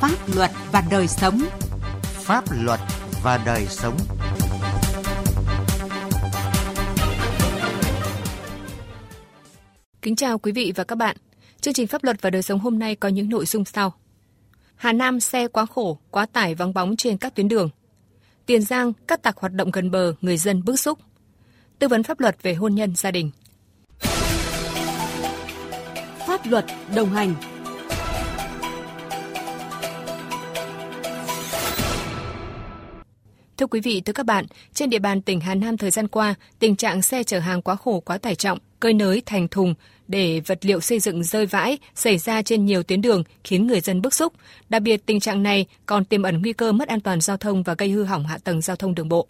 Pháp luật và đời sống. Pháp luật và đời sống. Kính chào quý vị và các bạn. Chương trình Pháp luật và đời sống hôm nay có những nội dung sau. Hà Nam xe quá khổ, quá tải vắng bóng trên các tuyến đường. Tiền Giang cắt tặc hoạt động gần bờ, người dân bức xúc. Tư vấn pháp luật về hôn nhân gia đình. Pháp luật đồng hành Thưa quý vị, thưa các bạn, trên địa bàn tỉnh Hà Nam thời gian qua, tình trạng xe chở hàng quá khổ, quá tải trọng, cơi nới thành thùng để vật liệu xây dựng rơi vãi xảy ra trên nhiều tuyến đường khiến người dân bức xúc. Đặc biệt tình trạng này còn tiềm ẩn nguy cơ mất an toàn giao thông và gây hư hỏng hạ tầng giao thông đường bộ.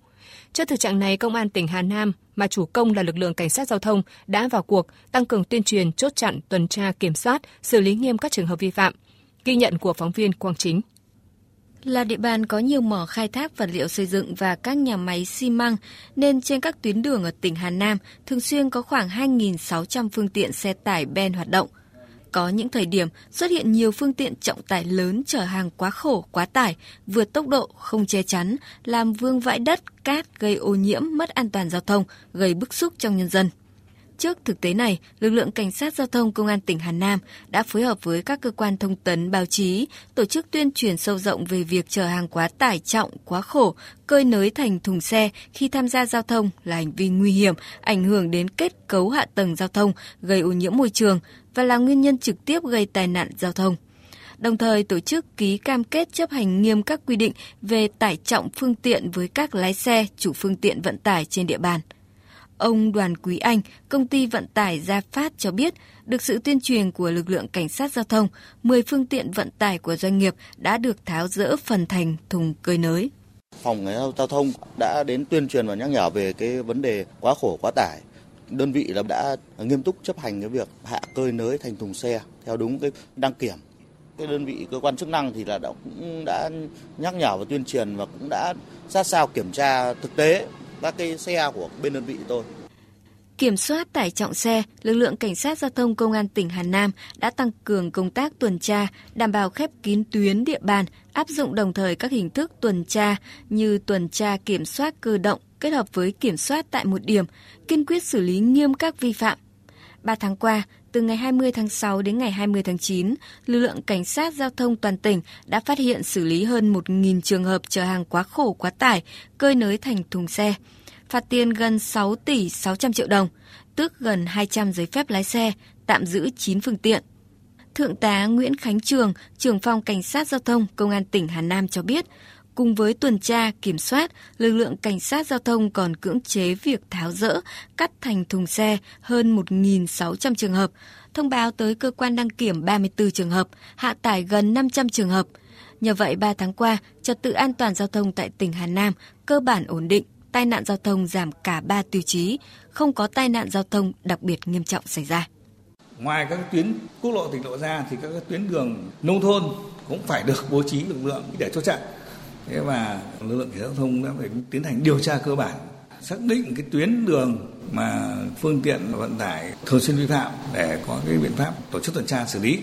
Trước thực trạng này, Công an tỉnh Hà Nam mà chủ công là lực lượng cảnh sát giao thông đã vào cuộc tăng cường tuyên truyền, chốt chặn, tuần tra, kiểm soát, xử lý nghiêm các trường hợp vi phạm. Ghi nhận của phóng viên Quang Chính là địa bàn có nhiều mỏ khai thác vật liệu xây dựng và các nhà máy xi măng, nên trên các tuyến đường ở tỉnh Hà Nam thường xuyên có khoảng 2.600 phương tiện xe tải ben hoạt động. Có những thời điểm xuất hiện nhiều phương tiện trọng tải lớn chở hàng quá khổ, quá tải, vượt tốc độ, không che chắn, làm vương vãi đất, cát, gây ô nhiễm, mất an toàn giao thông, gây bức xúc trong nhân dân. Trước thực tế này, lực lượng cảnh sát giao thông công an tỉnh Hà Nam đã phối hợp với các cơ quan thông tấn báo chí tổ chức tuyên truyền sâu rộng về việc chở hàng quá tải trọng, quá khổ, cơi nới thành thùng xe khi tham gia giao thông là hành vi nguy hiểm, ảnh hưởng đến kết cấu hạ tầng giao thông, gây ô nhiễm môi trường và là nguyên nhân trực tiếp gây tai nạn giao thông đồng thời tổ chức ký cam kết chấp hành nghiêm các quy định về tải trọng phương tiện với các lái xe, chủ phương tiện vận tải trên địa bàn. Ông Đoàn Quý Anh, công ty vận tải Gia Phát cho biết, được sự tuyên truyền của lực lượng cảnh sát giao thông, 10 phương tiện vận tải của doanh nghiệp đã được tháo rỡ phần thành thùng cơi nới. Phòng giao thông đã đến tuyên truyền và nhắc nhở về cái vấn đề quá khổ quá tải. Đơn vị là đã nghiêm túc chấp hành cái việc hạ cơi nới thành thùng xe theo đúng cái đăng kiểm. Cái đơn vị cơ quan chức năng thì là đã cũng đã nhắc nhở và tuyên truyền và cũng đã sát sao kiểm tra thực tế các cái xe của bên đơn vị tôi. Kiểm soát tải trọng xe, lực lượng cảnh sát giao thông công an tỉnh Hà Nam đã tăng cường công tác tuần tra, đảm bảo khép kín tuyến địa bàn, áp dụng đồng thời các hình thức tuần tra như tuần tra kiểm soát cơ động kết hợp với kiểm soát tại một điểm, kiên quyết xử lý nghiêm các vi phạm. 3 tháng qua, từ ngày 20 tháng 6 đến ngày 20 tháng 9, lực lượng cảnh sát giao thông toàn tỉnh đã phát hiện xử lý hơn 1.000 trường hợp chở hàng quá khổ quá tải, cơi nới thành thùng xe, phạt tiền gần 6 tỷ 600 triệu đồng, tước gần 200 giấy phép lái xe, tạm giữ 9 phương tiện. Thượng tá Nguyễn Khánh Trường, trưởng phòng cảnh sát giao thông Công an tỉnh Hà Nam cho biết, cùng với tuần tra, kiểm soát, lực lượng cảnh sát giao thông còn cưỡng chế việc tháo rỡ, cắt thành thùng xe hơn 1.600 trường hợp, thông báo tới cơ quan đăng kiểm 34 trường hợp, hạ tải gần 500 trường hợp. Nhờ vậy, 3 tháng qua, trật tự an toàn giao thông tại tỉnh Hà Nam cơ bản ổn định, tai nạn giao thông giảm cả 3 tiêu chí, không có tai nạn giao thông đặc biệt nghiêm trọng xảy ra. Ngoài các tuyến quốc lộ tỉnh lộ ra thì các tuyến đường nông thôn cũng phải được bố trí lực lượng để chốt chặn. Thế và lực lượng cảnh sát giao thông đã phải tiến hành điều tra cơ bản, xác định cái tuyến đường mà phương tiện vận tải thường xuyên vi phạm để có cái biện pháp tổ chức tuần tra xử lý.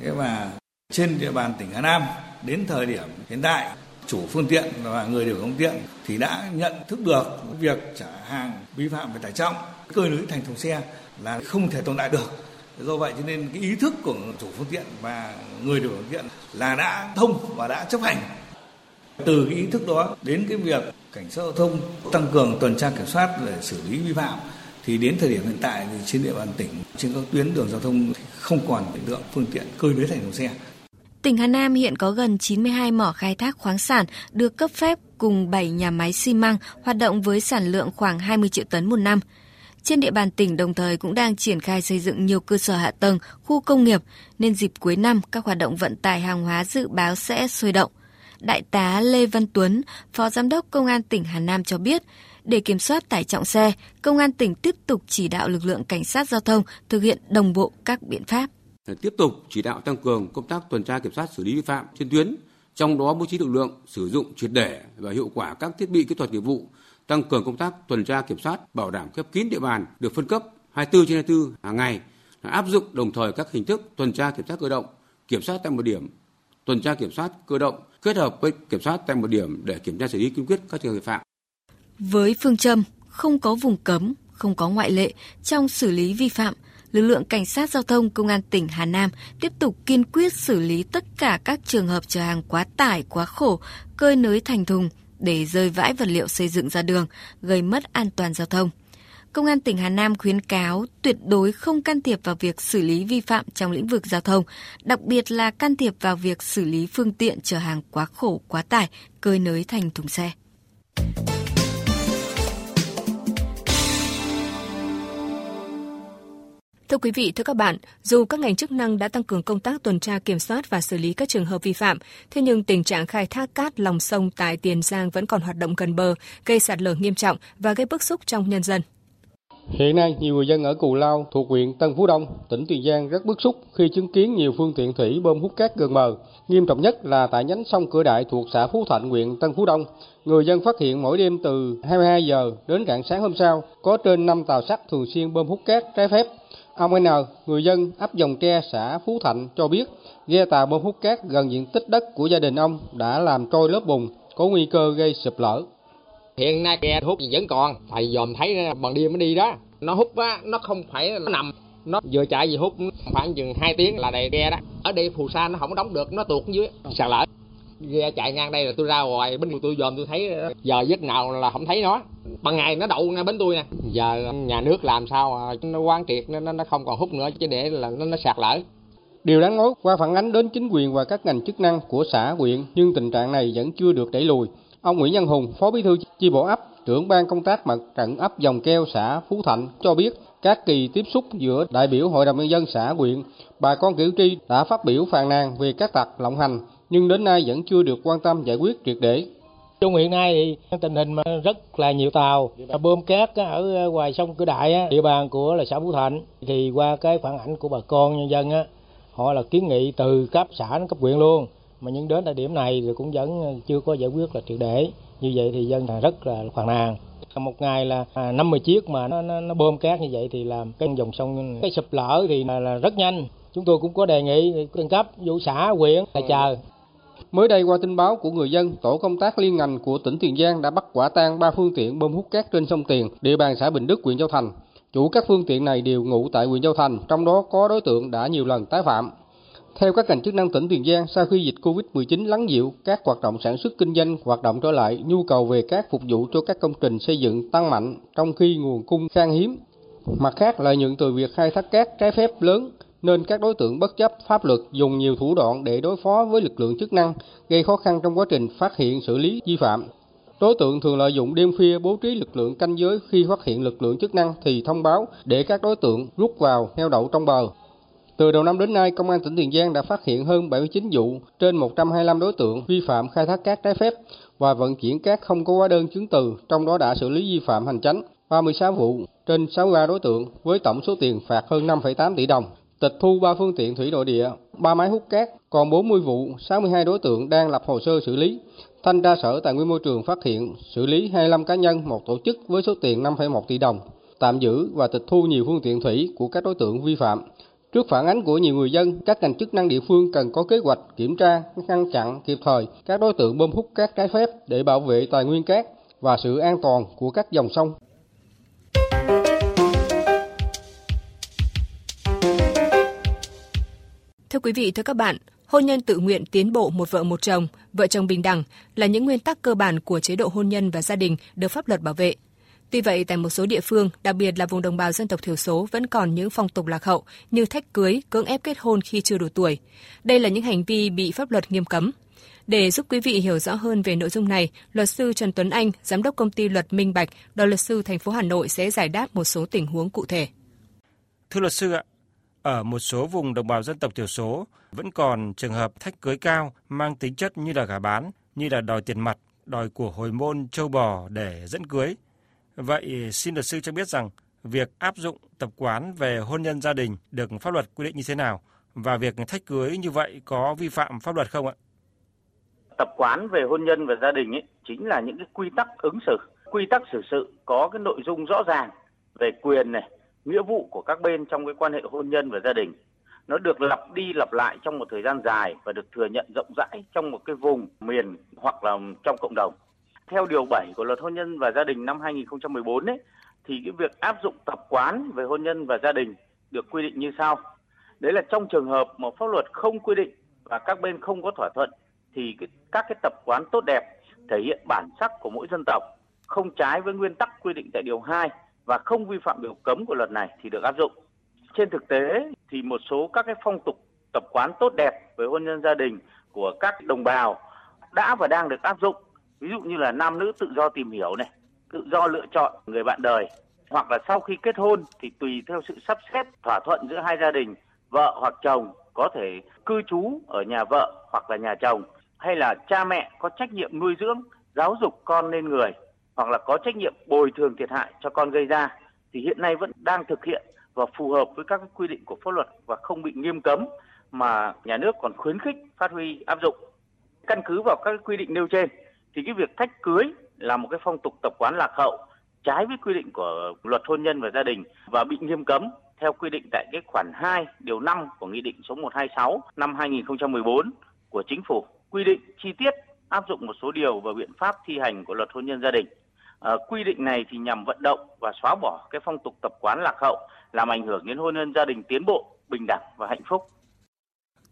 Thế và trên địa bàn tỉnh Hà Nam đến thời điểm hiện tại chủ phương tiện và người điều khiển phương tiện thì đã nhận thức được việc trả hàng vi phạm về tải trọng cơi nới thành thùng xe là không thể tồn tại được do vậy cho nên cái ý thức của chủ phương tiện và người điều khiển phương tiện là đã thông và đã chấp hành từ cái ý thức đó đến cái việc cảnh sát giao thông tăng cường tuần tra kiểm soát để xử lý vi phạm thì đến thời điểm hiện tại thì trên địa bàn tỉnh trên các tuyến đường giao thông không còn hiện tượng phương tiện cơi nới thành thùng xe Tỉnh Hà Nam hiện có gần 92 mỏ khai thác khoáng sản được cấp phép cùng 7 nhà máy xi măng hoạt động với sản lượng khoảng 20 triệu tấn một năm. Trên địa bàn tỉnh đồng thời cũng đang triển khai xây dựng nhiều cơ sở hạ tầng, khu công nghiệp, nên dịp cuối năm các hoạt động vận tải hàng hóa dự báo sẽ sôi động. Đại tá Lê Văn Tuấn, Phó Giám đốc Công an tỉnh Hà Nam cho biết, để kiểm soát tải trọng xe, Công an tỉnh tiếp tục chỉ đạo lực lượng cảnh sát giao thông thực hiện đồng bộ các biện pháp. Tiếp tục chỉ đạo tăng cường công tác tuần tra kiểm soát xử lý vi phạm trên tuyến, trong đó bố trí lực lượng sử dụng triệt để và hiệu quả các thiết bị kỹ thuật nghiệp vụ, tăng cường công tác tuần tra kiểm soát, bảo đảm khép kín địa bàn được phân cấp 24 trên 24 hàng ngày, áp dụng đồng thời các hình thức tuần tra kiểm soát cơ động, kiểm soát tại một điểm, tuần tra kiểm soát cơ động kết hợp với kiểm soát tại một điểm để kiểm tra xử lý kiên quyết các trường hợp vi phạm. Với phương châm không có vùng cấm, không có ngoại lệ trong xử lý vi phạm, lực lượng cảnh sát giao thông công an tỉnh Hà Nam tiếp tục kiên quyết xử lý tất cả các trường hợp chở hàng quá tải, quá khổ, cơi nới thành thùng để rơi vãi vật liệu xây dựng ra đường, gây mất an toàn giao thông. Công an tỉnh Hà Nam khuyến cáo tuyệt đối không can thiệp vào việc xử lý vi phạm trong lĩnh vực giao thông, đặc biệt là can thiệp vào việc xử lý phương tiện chở hàng quá khổ, quá tải, cơi nới thành thùng xe. Thưa quý vị, thưa các bạn, dù các ngành chức năng đã tăng cường công tác tuần tra kiểm soát và xử lý các trường hợp vi phạm, thế nhưng tình trạng khai thác cát lòng sông tại Tiền Giang vẫn còn hoạt động gần bờ, gây sạt lở nghiêm trọng và gây bức xúc trong nhân dân. Hiện nay, nhiều người dân ở Cù Lao thuộc huyện Tân Phú Đông, tỉnh Tiền Giang rất bức xúc khi chứng kiến nhiều phương tiện thủy bơm hút cát gần bờ. Nghiêm trọng nhất là tại nhánh sông Cửa Đại thuộc xã Phú Thạnh, huyện Tân Phú Đông. Người dân phát hiện mỗi đêm từ 22 giờ đến rạng sáng hôm sau có trên 5 tàu sắt thường xuyên bơm hút cát trái phép. Ông N, người dân ấp Dòng Tre, xã Phú Thạnh cho biết, ghe tàu bơm hút cát gần diện tích đất của gia đình ông đã làm trôi lớp bùn, có nguy cơ gây sụp lở. Hiện nay ghe hút vẫn còn, thầy dòm thấy bằng đêm mới đi đó. Nó hút á, nó không phải nó nằm, nó vừa chạy vừa hút khoảng chừng 2 tiếng là đầy ghe đó. Ở đây phù sa nó không đóng được, nó tuột dưới, sạt lở. Ghe chạy ngang đây là tôi ra ngoài bên tôi dòm tôi thấy giờ giấc nào là không thấy nó ban ngày nó đậu ngay bến tôi nè giờ nhà nước làm sao nó quan triệt nó nó không còn hút nữa chứ để là nó, nó sạt lở Điều đáng nói qua phản ánh đến chính quyền và các ngành chức năng của xã huyện nhưng tình trạng này vẫn chưa được đẩy lùi. Ông Nguyễn Văn Hùng, Phó Bí thư chi bộ ấp, trưởng ban công tác mặt trận ấp dòng keo xã Phú Thạnh cho biết các kỳ tiếp xúc giữa đại biểu Hội đồng nhân dân xã huyện, bà con cử tri đã phát biểu phàn nàn về các tặc lộng hành nhưng đến nay vẫn chưa được quan tâm giải quyết triệt để. Trung hiện nay thì tình hình mà rất là nhiều tàu bơm cát ở ngoài sông Cửa Đại địa bàn của là xã Phú Thạnh thì qua cái phản ảnh của bà con nhân dân á họ là kiến nghị từ cấp xã đến cấp huyện luôn mà nhưng đến thời điểm này thì cũng vẫn chưa có giải quyết là triệt để như vậy thì dân rất là phàn nàn một ngày là à, 50 chiếc mà nó, nó, nó bơm cát như vậy thì làm cái dòng sông cái sụp lở thì là, là rất nhanh chúng tôi cũng có đề nghị từng cấp vụ xã huyện là chờ Mới đây qua tin báo của người dân, tổ công tác liên ngành của tỉnh Tiền Giang đã bắt quả tang ba phương tiện bơm hút cát trên sông Tiền, địa bàn xã Bình Đức, huyện Châu Thành. Chủ các phương tiện này đều ngụ tại huyện Châu Thành, trong đó có đối tượng đã nhiều lần tái phạm. Theo các ngành chức năng tỉnh Tiền Giang, sau khi dịch Covid-19 lắng dịu, các hoạt động sản xuất kinh doanh hoạt động trở lại, nhu cầu về cát phục vụ cho các công trình xây dựng tăng mạnh trong khi nguồn cung khan hiếm. Mặt khác, lợi nhuận từ việc khai thác cát trái phép lớn nên các đối tượng bất chấp pháp luật dùng nhiều thủ đoạn để đối phó với lực lượng chức năng, gây khó khăn trong quá trình phát hiện xử lý vi phạm. Đối tượng thường lợi dụng đêm khuya bố trí lực lượng canh giới khi phát hiện lực lượng chức năng thì thông báo để các đối tượng rút vào neo đậu trong bờ. Từ đầu năm đến nay, Công an tỉnh Tiền Giang đã phát hiện hơn 79 vụ trên 125 đối tượng vi phạm khai thác cát trái phép và vận chuyển cát không có hóa đơn chứng từ, trong đó đã xử lý vi phạm hành chánh 36 vụ trên 63 đối tượng với tổng số tiền phạt hơn 5,8 tỷ đồng tịch thu 3 phương tiện thủy nội địa, 3 máy hút cát, còn 40 vụ, 62 đối tượng đang lập hồ sơ xử lý. Thanh tra Sở Tài nguyên Môi trường phát hiện xử lý 25 cá nhân, một tổ chức với số tiền 5,1 tỷ đồng, tạm giữ và tịch thu nhiều phương tiện thủy của các đối tượng vi phạm. Trước phản ánh của nhiều người dân, các ngành chức năng địa phương cần có kế hoạch kiểm tra, ngăn chặn kịp thời các đối tượng bơm hút cát trái phép để bảo vệ tài nguyên cát và sự an toàn của các dòng sông. Thưa quý vị, thưa các bạn, hôn nhân tự nguyện tiến bộ một vợ một chồng, vợ chồng bình đẳng là những nguyên tắc cơ bản của chế độ hôn nhân và gia đình được pháp luật bảo vệ. Tuy vậy, tại một số địa phương, đặc biệt là vùng đồng bào dân tộc thiểu số vẫn còn những phong tục lạc hậu như thách cưới, cưỡng ép kết hôn khi chưa đủ tuổi. Đây là những hành vi bị pháp luật nghiêm cấm. Để giúp quý vị hiểu rõ hơn về nội dung này, luật sư Trần Tuấn Anh, giám đốc công ty luật Minh Bạch, đoàn luật sư thành phố Hà Nội sẽ giải đáp một số tình huống cụ thể. Thưa luật sư ạ, ở một số vùng đồng bào dân tộc thiểu số vẫn còn trường hợp thách cưới cao mang tính chất như là gà bán, như là đòi tiền mặt, đòi của hồi môn châu bò để dẫn cưới. Vậy xin luật sư cho biết rằng việc áp dụng tập quán về hôn nhân gia đình được pháp luật quy định như thế nào và việc thách cưới như vậy có vi phạm pháp luật không ạ? Tập quán về hôn nhân và gia đình ấy chính là những cái quy tắc ứng xử, quy tắc xử sự có cái nội dung rõ ràng về quyền này, nghĩa vụ của các bên trong cái quan hệ hôn nhân và gia đình nó được lặp đi lặp lại trong một thời gian dài và được thừa nhận rộng rãi trong một cái vùng miền hoặc là trong cộng đồng. Theo điều 7 của Luật hôn nhân và gia đình năm 2014 ấy thì cái việc áp dụng tập quán về hôn nhân và gia đình được quy định như sau. Đấy là trong trường hợp mà pháp luật không quy định và các bên không có thỏa thuận thì cái, các cái tập quán tốt đẹp thể hiện bản sắc của mỗi dân tộc, không trái với nguyên tắc quy định tại điều 2 và không vi phạm điều cấm của luật này thì được áp dụng. Trên thực tế thì một số các cái phong tục tập quán tốt đẹp về hôn nhân gia đình của các đồng bào đã và đang được áp dụng. Ví dụ như là nam nữ tự do tìm hiểu này, tự do lựa chọn người bạn đời hoặc là sau khi kết hôn thì tùy theo sự sắp xếp thỏa thuận giữa hai gia đình, vợ hoặc chồng có thể cư trú ở nhà vợ hoặc là nhà chồng hay là cha mẹ có trách nhiệm nuôi dưỡng, giáo dục con nên người hoặc là có trách nhiệm bồi thường thiệt hại cho con gây ra thì hiện nay vẫn đang thực hiện và phù hợp với các quy định của pháp luật và không bị nghiêm cấm mà nhà nước còn khuyến khích phát huy áp dụng. Căn cứ vào các quy định nêu trên thì cái việc thách cưới là một cái phong tục tập quán lạc hậu trái với quy định của luật hôn nhân và gia đình và bị nghiêm cấm theo quy định tại cái khoản 2 điều 5 của nghị định số 126 năm 2014 của chính phủ quy định chi tiết áp dụng một số điều và biện pháp thi hành của luật hôn nhân gia đình. À, quy định này thì nhằm vận động và xóa bỏ cái phong tục tập quán lạc hậu làm ảnh hưởng đến hôn nhân gia đình tiến bộ, bình đẳng và hạnh phúc.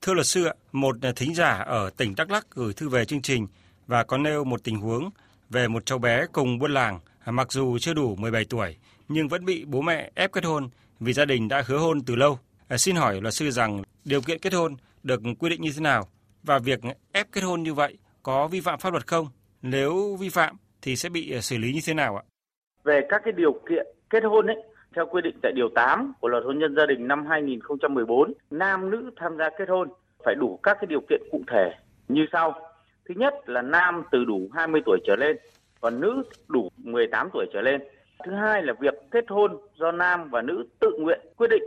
Thưa luật sư, một thính giả ở tỉnh Đắk Lắk gửi thư về chương trình và có nêu một tình huống về một cháu bé cùng buôn làng mặc dù chưa đủ 17 tuổi nhưng vẫn bị bố mẹ ép kết hôn vì gia đình đã hứa hôn từ lâu. À, xin hỏi luật sư rằng điều kiện kết hôn được quy định như thế nào và việc ép kết hôn như vậy có vi phạm pháp luật không? Nếu vi phạm thì sẽ bị à, xử lý như thế nào ạ? Về các cái điều kiện kết hôn ấy theo quy định tại điều 8 của Luật hôn nhân gia đình năm 2014, nam nữ tham gia kết hôn phải đủ các cái điều kiện cụ thể như sau. Thứ nhất là nam từ đủ 20 tuổi trở lên, còn nữ đủ 18 tuổi trở lên. Thứ hai là việc kết hôn do nam và nữ tự nguyện quyết định.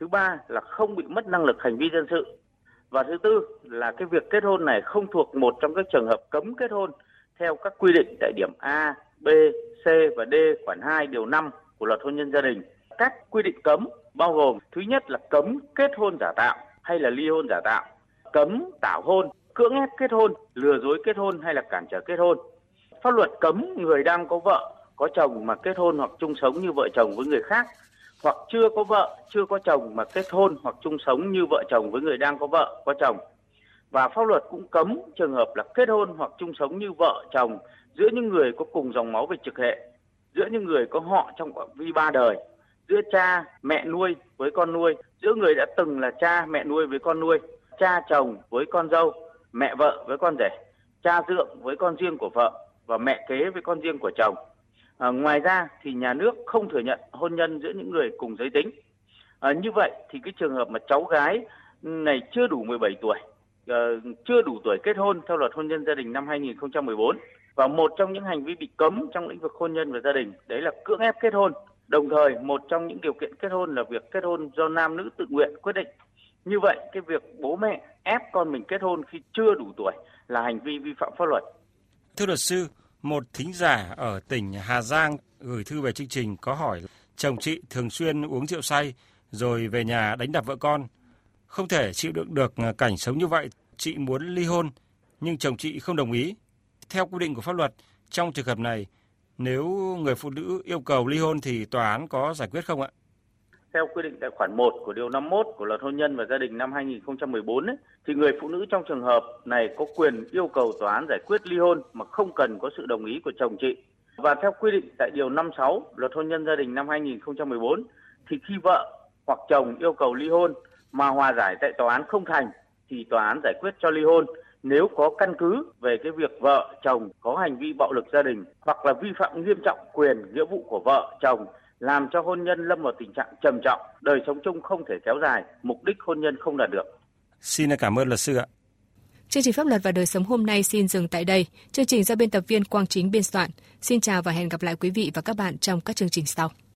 Thứ ba là không bị mất năng lực hành vi dân sự. Và thứ tư là cái việc kết hôn này không thuộc một trong các trường hợp cấm kết hôn theo các quy định tại điểm A, B, C và D khoản 2 điều 5 của luật hôn nhân gia đình. Các quy định cấm bao gồm thứ nhất là cấm kết hôn giả tạo hay là ly hôn giả tạo, cấm tảo hôn, cưỡng ép kết hôn, lừa dối kết hôn hay là cản trở kết hôn. Pháp luật cấm người đang có vợ, có chồng mà kết hôn hoặc chung sống như vợ chồng với người khác hoặc chưa có vợ, chưa có chồng mà kết hôn hoặc chung sống như vợ chồng với người đang có vợ, có chồng. Và pháp luật cũng cấm trường hợp là kết hôn hoặc chung sống như vợ chồng giữa những người có cùng dòng máu về trực hệ giữa những người có họ trong phạm vi ba đời, giữa cha, mẹ nuôi với con nuôi, giữa người đã từng là cha, mẹ nuôi với con nuôi, cha chồng với con dâu, mẹ vợ với con rể, cha dượng với con riêng của vợ và mẹ kế với con riêng của chồng. À, ngoài ra thì nhà nước không thừa nhận hôn nhân giữa những người cùng giới tính. À, như vậy thì cái trường hợp mà cháu gái này chưa đủ 17 tuổi, à, chưa đủ tuổi kết hôn theo luật hôn nhân gia đình năm 2014 và một trong những hành vi bị cấm trong lĩnh vực hôn nhân và gia đình đấy là cưỡng ép kết hôn. Đồng thời một trong những điều kiện kết hôn là việc kết hôn do nam nữ tự nguyện quyết định. Như vậy cái việc bố mẹ ép con mình kết hôn khi chưa đủ tuổi là hành vi vi phạm pháp luật. Thưa luật sư, một thính giả ở tỉnh Hà Giang gửi thư về chương trình có hỏi chồng chị thường xuyên uống rượu say rồi về nhà đánh đập vợ con. Không thể chịu đựng được cảnh sống như vậy, chị muốn ly hôn nhưng chồng chị không đồng ý theo quy định của pháp luật, trong trường hợp này, nếu người phụ nữ yêu cầu ly hôn thì tòa án có giải quyết không ạ? Theo quy định tại khoản 1 của điều 51 của Luật hôn nhân và gia đình năm 2014 ấy, thì người phụ nữ trong trường hợp này có quyền yêu cầu tòa án giải quyết ly hôn mà không cần có sự đồng ý của chồng chị. Và theo quy định tại điều 56 Luật hôn nhân gia đình năm 2014 thì khi vợ hoặc chồng yêu cầu ly hôn mà hòa giải tại tòa án không thành thì tòa án giải quyết cho ly hôn nếu có căn cứ về cái việc vợ chồng có hành vi bạo lực gia đình hoặc là vi phạm nghiêm trọng quyền nghĩa vụ của vợ chồng làm cho hôn nhân lâm vào tình trạng trầm trọng, đời sống chung không thể kéo dài, mục đích hôn nhân không đạt được. Xin cảm ơn luật sư ạ. Chương trình pháp luật và đời sống hôm nay xin dừng tại đây. Chương trình do biên tập viên Quang Chính biên soạn. Xin chào và hẹn gặp lại quý vị và các bạn trong các chương trình sau.